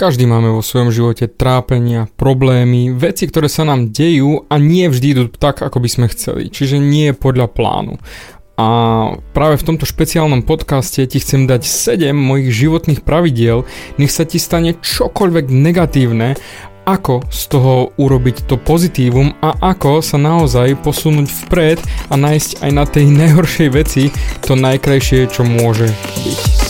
Každý máme vo svojom živote trápenia, problémy, veci, ktoré sa nám dejú a nie vždy idú tak, ako by sme chceli. Čiže nie podľa plánu. A práve v tomto špeciálnom podcaste ti chcem dať 7 mojich životných pravidiel, nech sa ti stane čokoľvek negatívne, ako z toho urobiť to pozitívum a ako sa naozaj posunúť vpred a nájsť aj na tej najhoršej veci to najkrajšie, čo môže byť.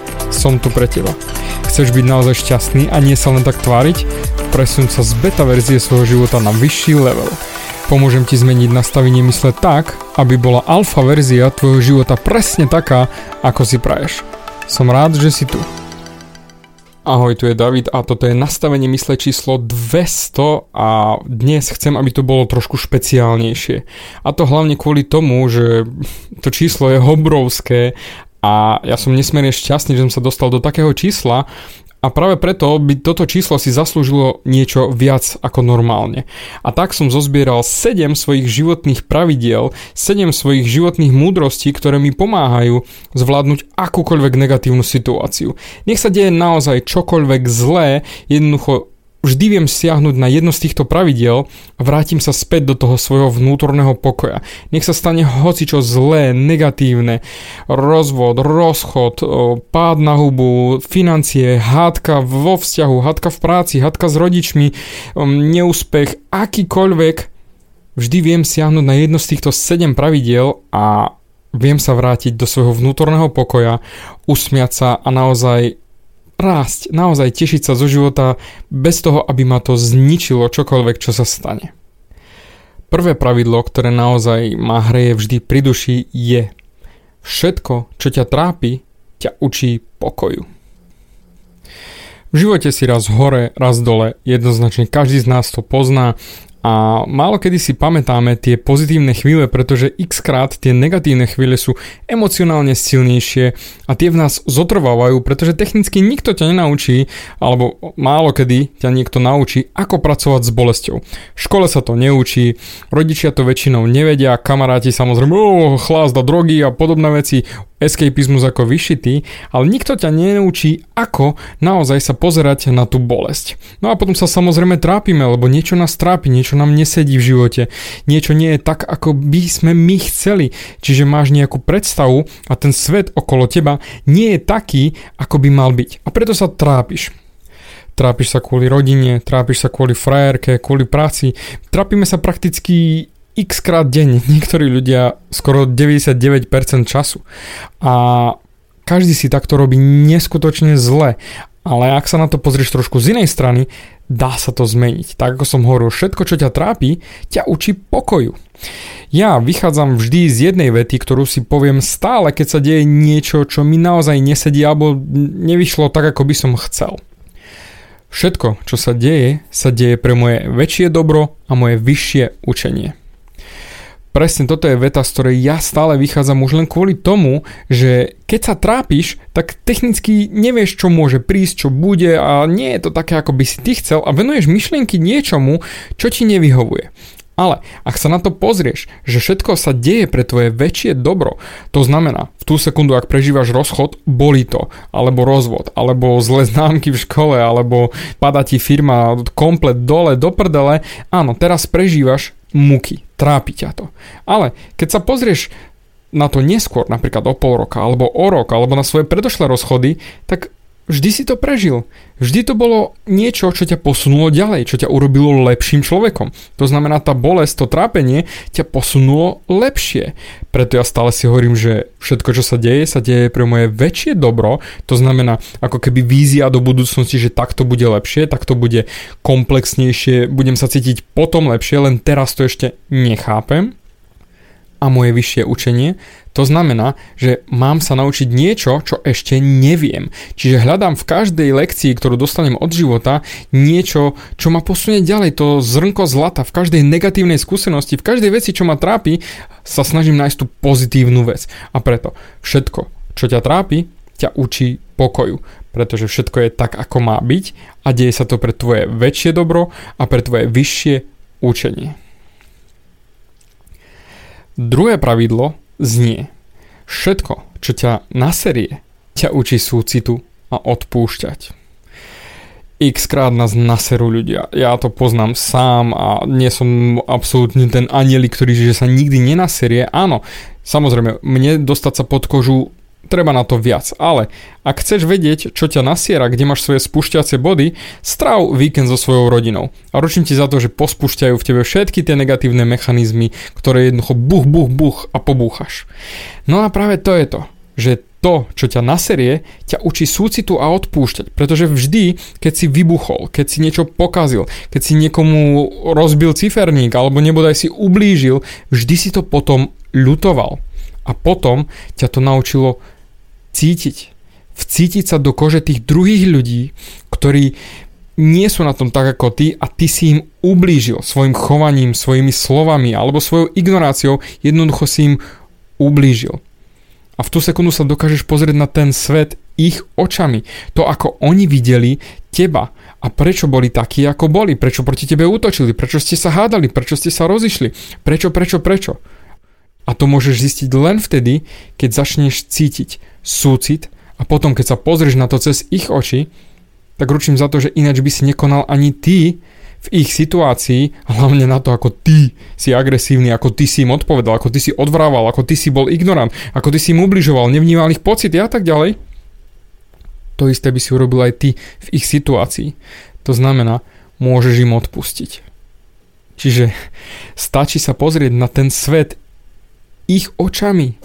som tu pre teba. Chceš byť naozaj šťastný a nie sa len tak tváriť? Presun sa z beta verzie svojho života na vyšší level. Pomôžem ti zmeniť nastavenie mysle tak, aby bola alfa verzia tvojho života presne taká, ako si praješ. Som rád, že si tu. Ahoj, tu je David a toto je nastavenie mysle číslo 200 a dnes chcem, aby to bolo trošku špeciálnejšie. A to hlavne kvôli tomu, že to číslo je obrovské a ja som nesmierne šťastný, že som sa dostal do takého čísla a práve preto by toto číslo si zaslúžilo niečo viac ako normálne. A tak som zozbieral 7 svojich životných pravidiel, 7 svojich životných múdrostí, ktoré mi pomáhajú zvládnuť akúkoľvek negatívnu situáciu. Nech sa deje naozaj čokoľvek zlé, jednoducho vždy viem siahnuť na jedno z týchto pravidiel a vrátim sa späť do toho svojho vnútorného pokoja. Nech sa stane hocičo zlé, negatívne, rozvod, rozchod, pád na hubu, financie, hádka vo vzťahu, hádka v práci, hádka s rodičmi, neúspech, akýkoľvek, vždy viem siahnuť na jedno z týchto 7 pravidiel a viem sa vrátiť do svojho vnútorného pokoja, usmiať sa a naozaj rásť, naozaj tešiť sa zo života bez toho, aby ma to zničilo čokoľvek, čo sa stane. Prvé pravidlo, ktoré naozaj ma hreje vždy pri duši je všetko, čo ťa trápi, ťa učí pokoju. V živote si raz hore, raz dole, jednoznačne každý z nás to pozná a málo kedy si pamätáme tie pozitívne chvíle, pretože x krát tie negatívne chvíle sú emocionálne silnejšie a tie v nás zotrvávajú, pretože technicky nikto ťa nenaučí, alebo málo kedy ťa niekto naučí, ako pracovať s bolesťou. V škole sa to neučí, rodičia to väčšinou nevedia, kamaráti samozrejme, oh, chlásda drogy a podobné veci, escapizmus ako vyšitý, ale nikto ťa nenaučí, ako naozaj sa pozerať na tú bolesť. No a potom sa samozrejme trápime, lebo niečo nás trápi, niečo nám nesedí v živote, niečo nie je tak, ako by sme my chceli. Čiže máš nejakú predstavu a ten svet okolo teba nie je taký, ako by mal byť. A preto sa trápiš. Trápiš sa kvôli rodine, trápiš sa kvôli frajerke, kvôli práci. Trápime sa prakticky x krát denne, niektorí ľudia skoro 99% času. A každý si takto robí neskutočne zle. Ale ak sa na to pozrieš trošku z inej strany, dá sa to zmeniť. Tak ako som hovoril, všetko, čo ťa trápi, ťa učí pokoju. Ja vychádzam vždy z jednej vety, ktorú si poviem stále, keď sa deje niečo, čo mi naozaj nesedí alebo nevyšlo tak, ako by som chcel. Všetko, čo sa deje, sa deje pre moje väčšie dobro a moje vyššie učenie. Presne toto je veta, z ktorej ja stále vychádzam už len kvôli tomu, že keď sa trápiš, tak technicky nevieš, čo môže prísť, čo bude a nie je to také, ako by si ty chcel a venuješ myšlienky niečomu, čo ti nevyhovuje. Ale ak sa na to pozrieš, že všetko sa deje pre tvoje väčšie dobro, to znamená, v tú sekundu, ak prežívaš rozchod, boli to, alebo rozvod, alebo zlé známky v škole, alebo pada ti firma komplet dole, do prdele, áno, teraz prežívaš muky, trápi ťa to. Ale keď sa pozrieš na to neskôr, napríklad o pol roka, alebo o rok, alebo na svoje predošlé rozchody, tak vždy si to prežil. Vždy to bolo niečo, čo ťa posunulo ďalej, čo ťa urobilo lepším človekom. To znamená, tá bolesť, to trápenie ťa posunulo lepšie. Preto ja stále si hovorím, že všetko, čo sa deje, sa deje pre moje väčšie dobro. To znamená, ako keby vízia do budúcnosti, že takto bude lepšie, takto bude komplexnejšie, budem sa cítiť potom lepšie, len teraz to ešte nechápem. A moje vyššie učenie, to znamená, že mám sa naučiť niečo, čo ešte neviem. Čiže hľadám v každej lekcii, ktorú dostanem od života, niečo, čo ma posunie ďalej, to zrnko zlata. V každej negatívnej skúsenosti, v každej veci, čo ma trápi, sa snažím nájsť tú pozitívnu vec. A preto všetko, čo ťa trápi, ťa učí pokoju. Pretože všetko je tak, ako má byť a deje sa to pre tvoje väčšie dobro a pre tvoje vyššie učenie. Druhé pravidlo znie Všetko, čo ťa naserie, ťa učí súcitu a odpúšťať. X krát nás naserú ľudia. Ja to poznám sám a nie som absolútne ten anielik, ktorý že sa nikdy nenaserie. Áno, samozrejme, mne dostať sa pod kožu treba na to viac. Ale ak chceš vedieť, čo ťa nasiera, kde máš svoje spúšťacie body, stráv víkend so svojou rodinou. A ručím ti za to, že pospúšťajú v tebe všetky tie negatívne mechanizmy, ktoré jednoducho buch, buch, buch a pobúchaš. No a práve to je to, že to, čo ťa naserie, ťa učí súcitu a odpúšťať. Pretože vždy, keď si vybuchol, keď si niečo pokazil, keď si niekomu rozbil ciferník alebo nebodaj si ublížil, vždy si to potom ľutoval. A potom ťa to naučilo cítiť. Vcítiť sa do kože tých druhých ľudí, ktorí nie sú na tom tak ako ty a ty si im ublížil svojim chovaním, svojimi slovami alebo svojou ignoráciou, jednoducho si im ublížil. A v tú sekundu sa dokážeš pozrieť na ten svet ich očami. To, ako oni videli teba a prečo boli takí, ako boli, prečo proti tebe útočili, prečo ste sa hádali, prečo ste sa rozišli, prečo, prečo, prečo. A to môžeš zistiť len vtedy, keď začneš cítiť súcit a potom, keď sa pozrieš na to cez ich oči, tak ručím za to, že ináč by si nekonal ani ty v ich situácii, hlavne na to, ako ty si agresívny, ako ty si im odpovedal, ako ty si odvrával, ako ty si bol ignorant, ako ty si im ubližoval, nevnímal ich pocity a tak ďalej. To isté by si urobil aj ty v ich situácii. To znamená, môžeš im odpustiť. Čiže stačí sa pozrieť na ten svet ich očami.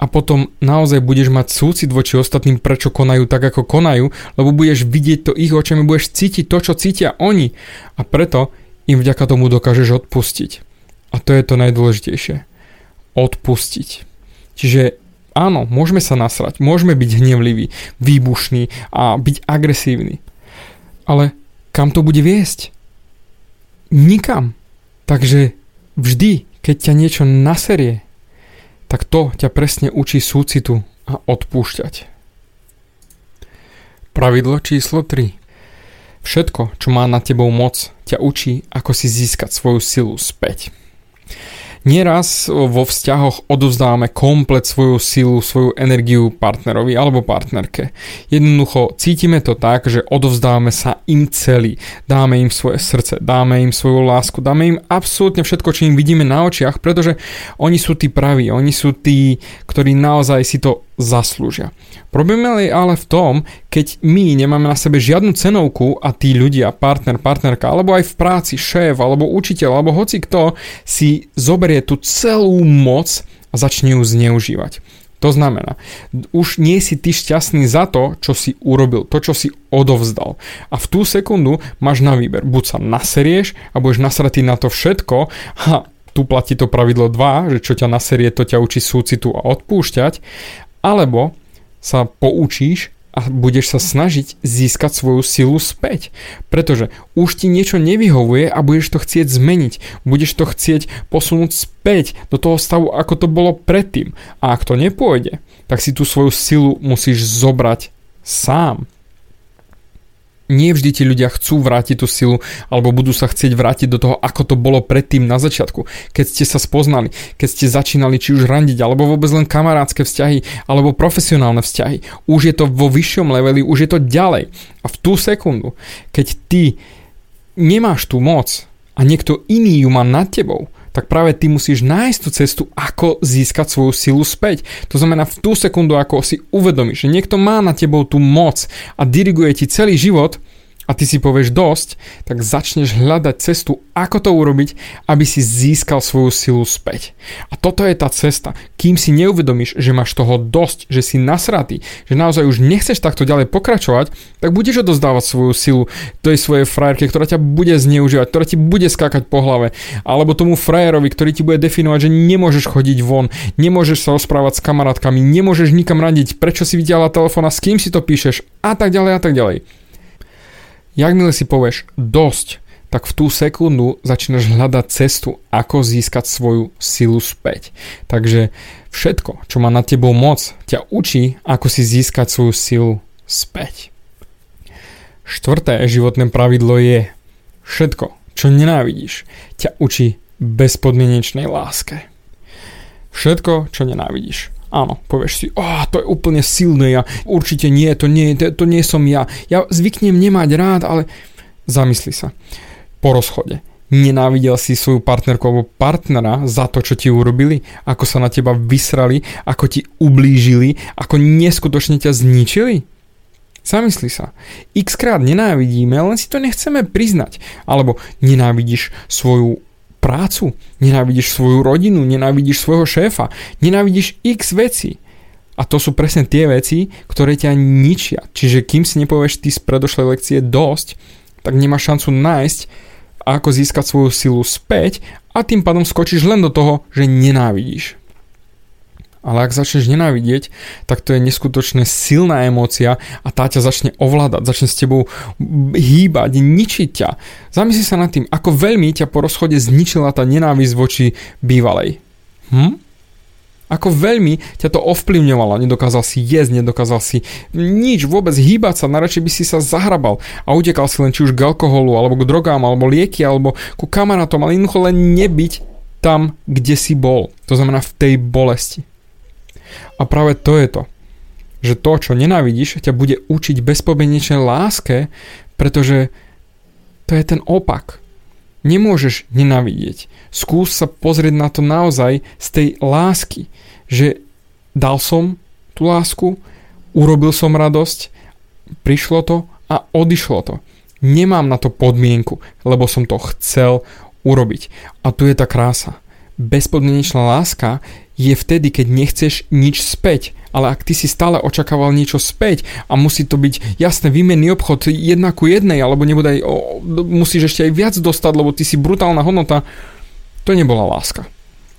A potom naozaj budeš mať súcit voči ostatným, prečo konajú tak, ako konajú, lebo budeš vidieť to ich očami, budeš cítiť to, čo cítia oni. A preto im vďaka tomu dokážeš odpustiť. A to je to najdôležitejšie. Odpustiť. Čiže áno, môžeme sa nasrať, môžeme byť hnevliví, výbušní a byť agresívni. Ale kam to bude viesť? Nikam. Takže vždy, keď ťa niečo naserie, tak to ťa presne učí súcitu a odpúšťať. Pravidlo číslo 3. Všetko, čo má nad tebou moc, ťa učí, ako si získať svoju silu späť. Nieraz vo vzťahoch odovzdávame komplet svoju silu, svoju energiu partnerovi alebo partnerke. Jednoducho cítime to tak, že odovzdávame sa im celý. Dáme im svoje srdce, dáme im svoju lásku, dáme im absolútne všetko, čo im vidíme na očiach, pretože oni sú tí praví, oni sú tí, ktorí naozaj si to zaslúžia. Problém je ale v tom, keď my nemáme na sebe žiadnu cenovku a tí ľudia, partner, partnerka, alebo aj v práci, šéf, alebo učiteľ, alebo hoci kto si zoberie tú celú moc a začne ju zneužívať. To znamená, už nie si ty šťastný za to, čo si urobil, to, čo si odovzdal. A v tú sekundu máš na výber. Buď sa naserieš a budeš nasratý na to všetko a tu platí to pravidlo 2, že čo ťa naserie, to ťa učí súcitu a odpúšťať, alebo sa poučíš a budeš sa snažiť získať svoju silu späť. Pretože už ti niečo nevyhovuje a budeš to chcieť zmeniť. Budeš to chcieť posunúť späť do toho stavu, ako to bolo predtým. A ak to nepôjde, tak si tú svoju silu musíš zobrať sám nie vždy ti ľudia chcú vrátiť tú silu alebo budú sa chcieť vrátiť do toho, ako to bolo predtým na začiatku. Keď ste sa spoznali, keď ste začínali či už randiť, alebo vôbec len kamarádske vzťahy, alebo profesionálne vzťahy. Už je to vo vyššom leveli, už je to ďalej. A v tú sekundu, keď ty nemáš tú moc a niekto iný ju má nad tebou, tak práve ty musíš nájsť tú cestu, ako získať svoju silu späť. To znamená v tú sekundu, ako si uvedomíš, že niekto má na tebou tú moc a diriguje ti celý život a ty si povieš dosť, tak začneš hľadať cestu, ako to urobiť, aby si získal svoju silu späť. A toto je tá cesta. Kým si neuvedomíš, že máš toho dosť, že si nasratý, že naozaj už nechceš takto ďalej pokračovať, tak budeš odozdávať svoju silu tej svojej frajerke, ktorá ťa bude zneužívať, ktorá ti bude skákať po hlave, alebo tomu frajerovi, ktorý ti bude definovať, že nemôžeš chodiť von, nemôžeš sa rozprávať s kamarátkami, nemôžeš nikam radiť, prečo si vydiala telefón a s kým si to píšeš a tak ďalej a tak ďalej. Jakmile si povieš dosť, tak v tú sekundu začínaš hľadať cestu, ako získať svoju silu späť. Takže všetko, čo má na tebou moc, ťa učí, ako si získať svoju silu späť. Štvrté životné pravidlo je všetko, čo nenávidíš, ťa učí bezpodmienečnej láske. Všetko, čo nenávidíš. Áno, povieš si, oh, to je úplne silné, ja určite nie, to nie, to, to nie som ja. Ja zvyknem nemať rád, ale zamysli sa. Po rozchode. Nenávidel si svoju partnerku alebo partnera za to, čo ti urobili, ako sa na teba vysrali, ako ti ublížili, ako neskutočne ťa zničili? Zamysli sa. X krát nenávidíme, len si to nechceme priznať. Alebo nenávidíš svoju prácu, nenávidíš svoju rodinu, nenávidíš svojho šéfa, nenávidíš x veci. A to sú presne tie veci, ktoré ťa ničia. Čiže kým si nepovieš ty z predošlej lekcie dosť, tak nemáš šancu nájsť, ako získať svoju silu späť a tým pádom skočíš len do toho, že nenávidíš. Ale ak začneš nenávidieť, tak to je neskutočne silná emócia a tá ťa začne ovládať, začne s tebou hýbať, ničiť ťa. Zamysli sa nad tým, ako veľmi ťa po rozchode zničila tá nenávisť voči bývalej. Hm? Ako veľmi ťa to ovplyvňovalo, nedokázal si jesť, nedokázal si nič, vôbec hýbať sa, najradšej by si sa zahrabal a utekal si len či už k alkoholu, alebo k drogám, alebo lieky, alebo ku kamarátom, ale jednoducho len nebyť tam, kde si bol. To znamená v tej bolesti. A práve to je to, že to, čo nenávidíš, ťa bude učiť bezpodmienečnej láske, pretože to je ten opak. Nemôžeš nenávidieť. Skús sa pozrieť na to naozaj z tej lásky, že dal som tú lásku, urobil som radosť, prišlo to a odišlo to. Nemám na to podmienku, lebo som to chcel urobiť. A tu je tá krása. Bezpodmienečná láska je vtedy, keď nechceš nič späť. Ale ak ty si stále očakával niečo späť a musí to byť jasné výmenný obchod jedna ku jednej, alebo nebodaj o, musíš ešte aj viac dostať, lebo ty si brutálna hodnota, to nebola láska.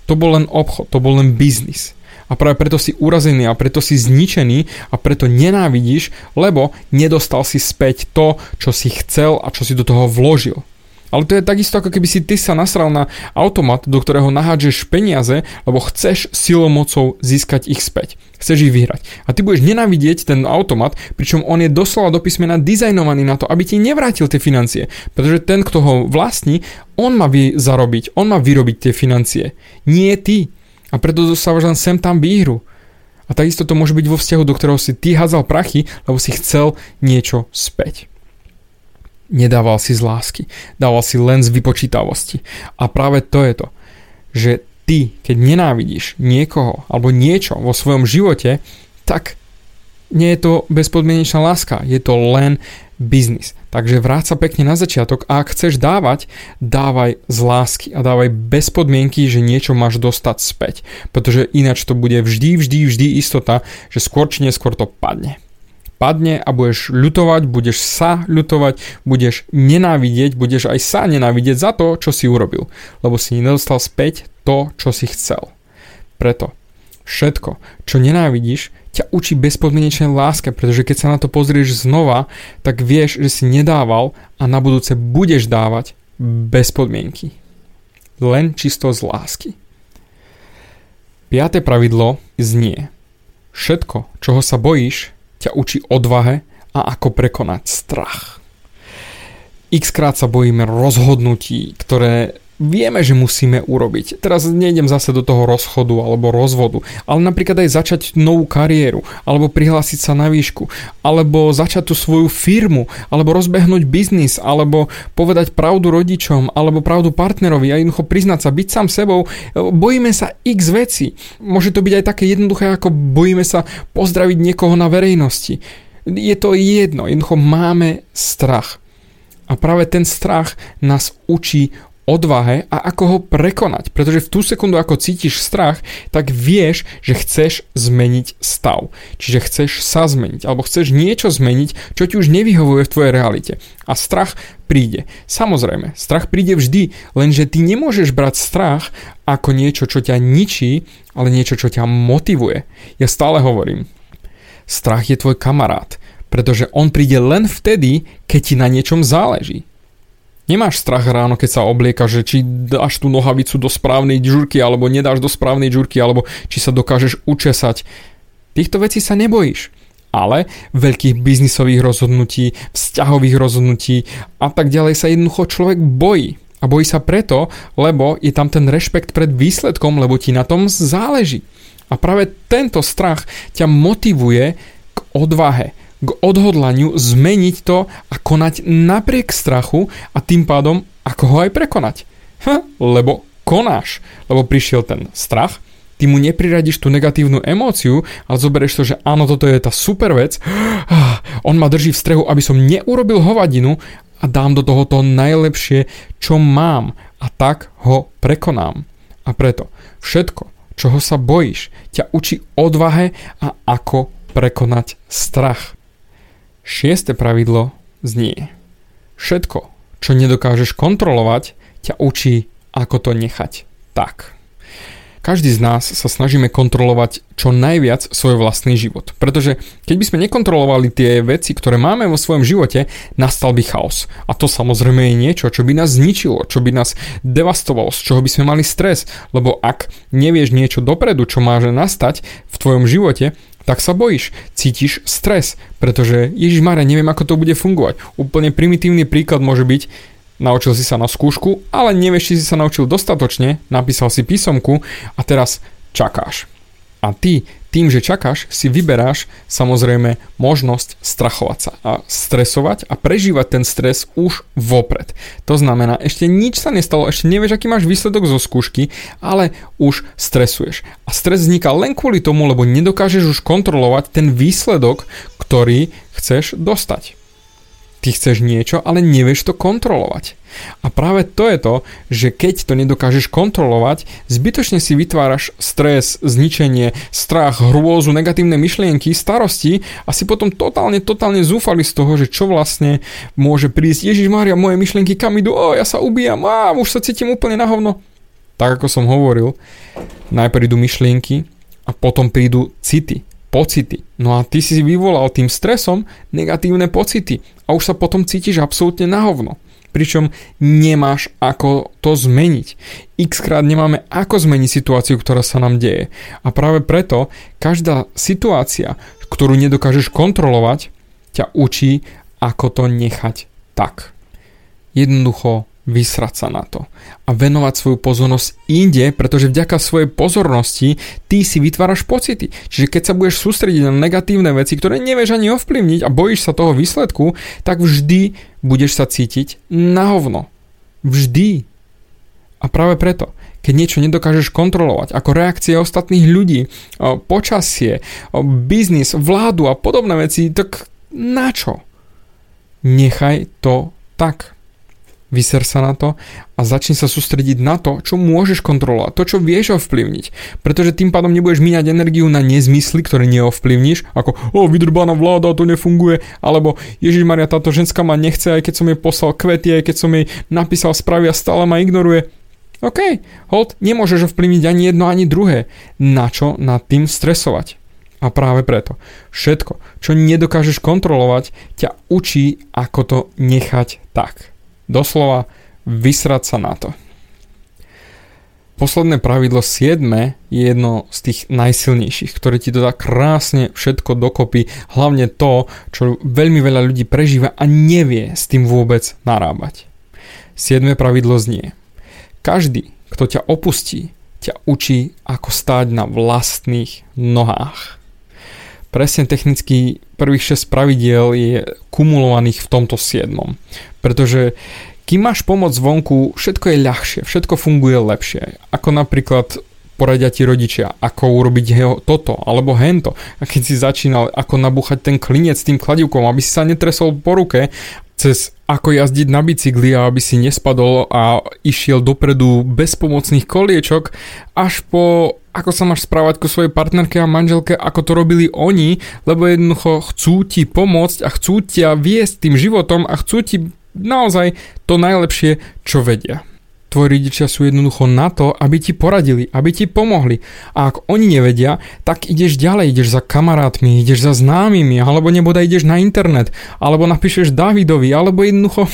To bol len obchod, to bol len biznis. A práve preto si urazený a preto si zničený a preto nenávidíš, lebo nedostal si späť to, čo si chcel a čo si do toho vložil. Ale to je takisto, ako keby si ty sa nasral na automat, do ktorého nahádžeš peniaze, lebo chceš silou mocou získať ich späť. Chceš ich vyhrať. A ty budeš nenávidieť ten automat, pričom on je doslova do písmena dizajnovaný na to, aby ti nevrátil tie financie. Pretože ten, kto ho vlastní, on má vy zarobiť, on má vyrobiť tie financie. Nie ty. A preto dostávaš len sem tam výhru. A takisto to môže byť vo vzťahu, do ktorého si ty hádzal prachy, lebo si chcel niečo späť. Nedával si z lásky, dával si len z vypočítavosti. A práve to je to, že ty, keď nenávidíš niekoho alebo niečo vo svojom živote, tak nie je to bezpodmienečná láska, je to len biznis. Takže vráť sa pekne na začiatok a ak chceš dávať, dávaj z lásky a dávaj bez podmienky, že niečo máš dostať späť. Pretože ináč to bude vždy, vždy, vždy istota, že skôr či neskôr to padne padne a budeš ľutovať, budeš sa ľutovať, budeš nenávidieť, budeš aj sa nenávidieť za to, čo si urobil, lebo si nedostal späť to, čo si chcel. Preto všetko, čo nenávidíš, ťa učí bezpodmienečnej láske, pretože keď sa na to pozrieš znova, tak vieš, že si nedával a na budúce budeš dávať bez podmienky. Len čisto z lásky. Piaté pravidlo znie. Všetko, čoho sa bojíš, ťa učí odvahe a ako prekonať strach. X krát sa bojíme rozhodnutí, ktoré vieme, že musíme urobiť. Teraz nejdem zase do toho rozchodu alebo rozvodu, ale napríklad aj začať novú kariéru, alebo prihlásiť sa na výšku, alebo začať tú svoju firmu, alebo rozbehnúť biznis, alebo povedať pravdu rodičom, alebo pravdu partnerovi a jednoducho priznať sa, byť sám sebou. Bojíme sa x veci. Môže to byť aj také jednoduché, ako bojíme sa pozdraviť niekoho na verejnosti. Je to jedno, jednoducho máme strach. A práve ten strach nás učí odvahe a ako ho prekonať. Pretože v tú sekundu, ako cítiš strach, tak vieš, že chceš zmeniť stav. Čiže chceš sa zmeniť, alebo chceš niečo zmeniť, čo ti už nevyhovuje v tvojej realite. A strach príde. Samozrejme, strach príde vždy, lenže ty nemôžeš brať strach ako niečo, čo ťa ničí, ale niečo, čo ťa motivuje. Ja stále hovorím, strach je tvoj kamarát, pretože on príde len vtedy, keď ti na niečom záleží. Nemáš strach ráno, keď sa oblieka, že či dáš tú nohavicu do správnej žurky, alebo nedáš do správnej žurky, alebo či sa dokážeš učesať. Týchto vecí sa nebojíš. Ale veľkých biznisových rozhodnutí, vzťahových rozhodnutí a tak ďalej sa jednoducho človek bojí. A bojí sa preto, lebo je tam ten rešpekt pred výsledkom, lebo ti na tom záleží. A práve tento strach ťa motivuje k odvahe, k odhodlaniu zmeniť to a konať napriek strachu a tým pádom ako ho aj prekonať. Ha, lebo konáš, lebo prišiel ten strach, ty mu nepriradiš tú negatívnu emóciu, ale zoberieš to, že áno, toto je tá super vec, on ma drží v strehu, aby som neurobil hovadinu a dám do toho to najlepšie, čo mám a tak ho prekonám. A preto všetko, čoho sa bojíš, ťa učí odvahe a ako prekonať strach. Šieste pravidlo znie. Všetko, čo nedokážeš kontrolovať, ťa učí, ako to nechať tak. Každý z nás sa snažíme kontrolovať čo najviac svoj vlastný život. Pretože keď by sme nekontrolovali tie veci, ktoré máme vo svojom živote, nastal by chaos. A to samozrejme je niečo, čo by nás zničilo, čo by nás devastovalo, z čoho by sme mali stres. Lebo ak nevieš niečo dopredu, čo máže nastať v tvojom živote, tak sa bojíš, cítiš stres, pretože Ježiš Mare, neviem ako to bude fungovať. Úplne primitívny príklad môže byť, naučil si sa na skúšku, ale nevieš, či si sa naučil dostatočne, napísal si písomku a teraz čakáš. A ty tým, že čakáš, si vyberáš samozrejme možnosť strachovať sa a stresovať a prežívať ten stres už vopred. To znamená, ešte nič sa nestalo, ešte nevieš, aký máš výsledok zo skúšky, ale už stresuješ. A stres vzniká len kvôli tomu, lebo nedokážeš už kontrolovať ten výsledok, ktorý chceš dostať. Ty chceš niečo, ale nevieš to kontrolovať. A práve to je to, že keď to nedokážeš kontrolovať, zbytočne si vytváraš stres, zničenie, strach, hrôzu, negatívne myšlienky, starosti a si potom totálne, totálne zúfali z toho, že čo vlastne môže prísť. Ježiš Mária, moje myšlienky kam idú? O, ja sa ubíjam, a už sa cítim úplne na hovno. Tak ako som hovoril, najprv idú myšlienky a potom prídu city pocity. No a ty si vyvolal tým stresom negatívne pocity a už sa potom cítiš absolútne na hovno. Pričom nemáš ako to zmeniť. X krát nemáme ako zmeniť situáciu, ktorá sa nám deje. A práve preto každá situácia, ktorú nedokážeš kontrolovať, ťa učí, ako to nechať tak. Jednoducho vysrať sa na to a venovať svoju pozornosť inde, pretože vďaka svojej pozornosti ty si vytváraš pocity. Čiže keď sa budeš sústrediť na negatívne veci, ktoré nevieš ani ovplyvniť a bojíš sa toho výsledku, tak vždy budeš sa cítiť na hovno. Vždy. A práve preto, keď niečo nedokážeš kontrolovať, ako reakcie ostatných ľudí, počasie, biznis, vládu a podobné veci, tak na čo? Nechaj to tak. Vyser sa na to a začni sa sústrediť na to, čo môžeš kontrolovať, to, čo vieš ovplyvniť. Pretože tým pádom nebudeš míňať energiu na nezmysly, ktoré neovplyvníš, ako o, vydrbaná vláda, to nefunguje, alebo Ježiš Maria, táto ženská ma nechce, aj keď som jej poslal kvety, aj keď som jej napísal správy a stále ma ignoruje. OK, hold, nemôžeš ovplyvniť ani jedno, ani druhé. Na čo nad tým stresovať? A práve preto, všetko, čo nedokážeš kontrolovať, ťa učí, ako to nechať tak. Doslova vysrať sa na to. Posledné pravidlo 7 je jedno z tých najsilnejších, ktoré ti dodá krásne všetko dokopy, hlavne to, čo veľmi veľa ľudí prežíva a nevie s tým vôbec narábať. 7 pravidlo znie. Každý, kto ťa opustí, ťa učí, ako stáť na vlastných nohách. Presne technicky prvých 6 pravidiel je kumulovaných v tomto 7. Pretože kým máš pomoc zvonku, všetko je ľahšie, všetko funguje lepšie. Ako napríklad poradia ti rodičia, ako urobiť toto alebo hento. A keď si začínal, ako nabúchať ten klinec tým kladivkom, aby si sa netresol po ruke, cez ako jazdiť na bicykli a aby si nespadol a išiel dopredu bez pomocných koliečok, až po ako sa máš správať ku svojej partnerke a manželke, ako to robili oni, lebo jednoducho chcú ti pomôcť a chcú ťa viesť tým životom a chcú ti naozaj to najlepšie, čo vedia. Tvoji rodičia sú jednoducho na to, aby ti poradili, aby ti pomohli. A ak oni nevedia, tak ideš ďalej, ideš za kamarátmi, ideš za známymi, alebo neboda ideš na internet, alebo napíšeš Davidovi, alebo jednoducho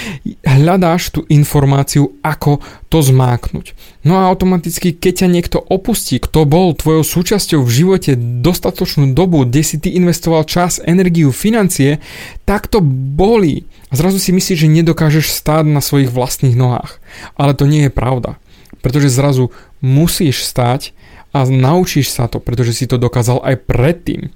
hľadáš tú informáciu, ako to zmáknuť. No a automaticky, keď ťa niekto opustí, kto bol tvojou súčasťou v živote dostatočnú dobu, kde si ty investoval čas, energiu, financie, tak to bolí. A zrazu si myslíš, že nedokážeš stáť na svojich vlastných nohách. Ale to nie je pravda. Pretože zrazu musíš stať a naučíš sa to, pretože si to dokázal aj predtým.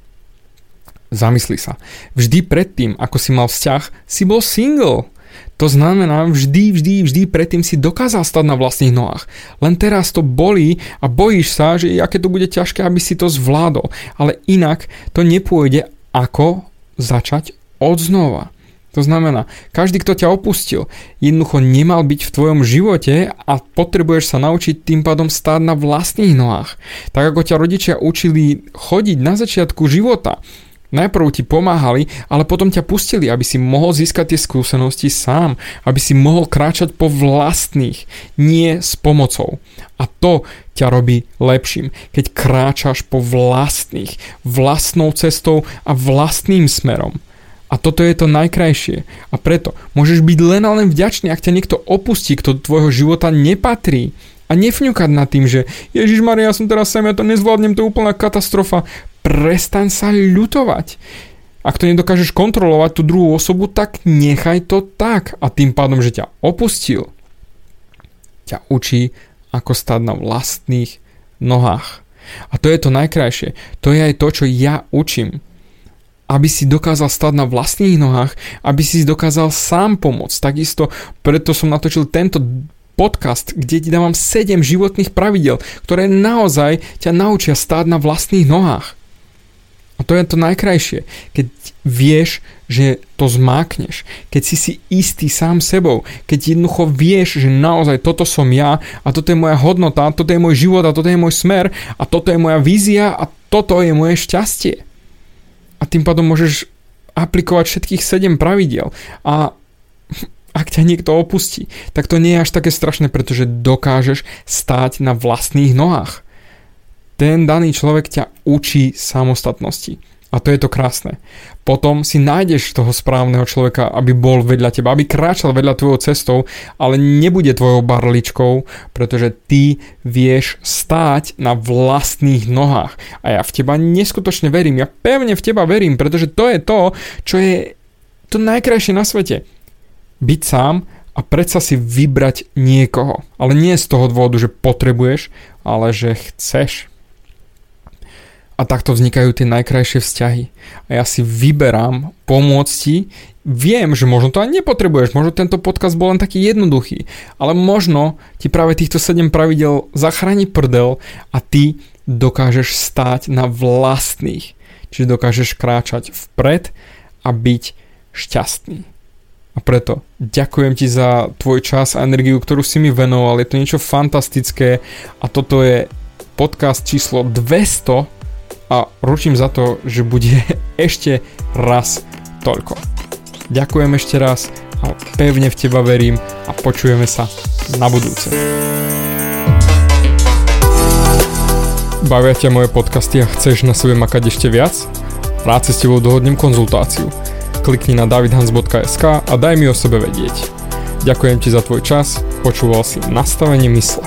Zamysli sa. Vždy predtým, ako si mal vzťah, si bol single. To znamená, vždy, vždy, vždy predtým si dokázal stať na vlastných nohách. Len teraz to bolí a bojíš sa, že aké to bude ťažké, aby si to zvládol. Ale inak to nepôjde ako začať od znova. To znamená, každý, kto ťa opustil, jednoducho nemal byť v tvojom živote a potrebuješ sa naučiť tým pádom stáť na vlastných nohách. Tak ako ťa rodičia učili chodiť na začiatku života, Najprv ti pomáhali, ale potom ťa pustili, aby si mohol získať tie skúsenosti sám, aby si mohol kráčať po vlastných, nie s pomocou. A to ťa robí lepším, keď kráčaš po vlastných, vlastnou cestou a vlastným smerom. A toto je to najkrajšie. A preto môžeš byť len a len vďačný, ak ťa niekto opustí, kto do tvojho života nepatrí. A nefňukať nad tým, že Ježiš Maria, ja som teraz sem, ja to nezvládnem, to je úplná katastrofa. Prestaň sa ľutovať. Ak to nedokážeš kontrolovať tú druhú osobu, tak nechaj to tak. A tým pádom, že ťa opustil, ťa učí, ako stať na vlastných nohách. A to je to najkrajšie. To je aj to, čo ja učím aby si dokázal stať na vlastných nohách, aby si dokázal sám pomôcť. Takisto preto som natočil tento podcast, kde ti dávam 7 životných pravidel, ktoré naozaj ťa naučia stáť na vlastných nohách. A to je to najkrajšie, keď vieš, že to zmákneš, keď si si istý sám sebou, keď jednoducho vieš, že naozaj toto som ja a toto je moja hodnota, toto je môj život a toto je môj smer a toto je moja vízia a toto je moje šťastie a tým pádom môžeš aplikovať všetkých 7 pravidiel. A ak ťa niekto opustí, tak to nie je až také strašné, pretože dokážeš stáť na vlastných nohách. Ten daný človek ťa učí samostatnosti. A to je to krásne. Potom si nájdeš toho správneho človeka, aby bol vedľa teba, aby kráčal vedľa tvojou cestou, ale nebude tvojou barličkou, pretože ty vieš stáť na vlastných nohách. A ja v teba neskutočne verím, ja pevne v teba verím, pretože to je to, čo je to najkrajšie na svete. Byť sám a predsa si vybrať niekoho. Ale nie z toho dôvodu, že potrebuješ, ale že chceš. A takto vznikajú tie najkrajšie vzťahy. A ja si vyberám pomôcť ti. Viem, že možno to ani nepotrebuješ, možno tento podcast bol len taký jednoduchý, ale možno ti práve týchto 7 pravidel zachráni prdel a ty dokážeš stáť na vlastných. Čiže dokážeš kráčať vpred a byť šťastný. A preto ďakujem ti za tvoj čas a energiu, ktorú si mi venoval. Je to niečo fantastické a toto je podcast číslo 200 a ručím za to, že bude ešte raz toľko. Ďakujem ešte raz a pevne v teba verím a počujeme sa na budúce. Bavia ťa moje podcasty a chceš na sebe makať ešte viac? Rád si s tebou dohodnem konzultáciu. Klikni na davidhans.sk a daj mi o sebe vedieť. Ďakujem ti za tvoj čas, počúval si nastavenie mysle.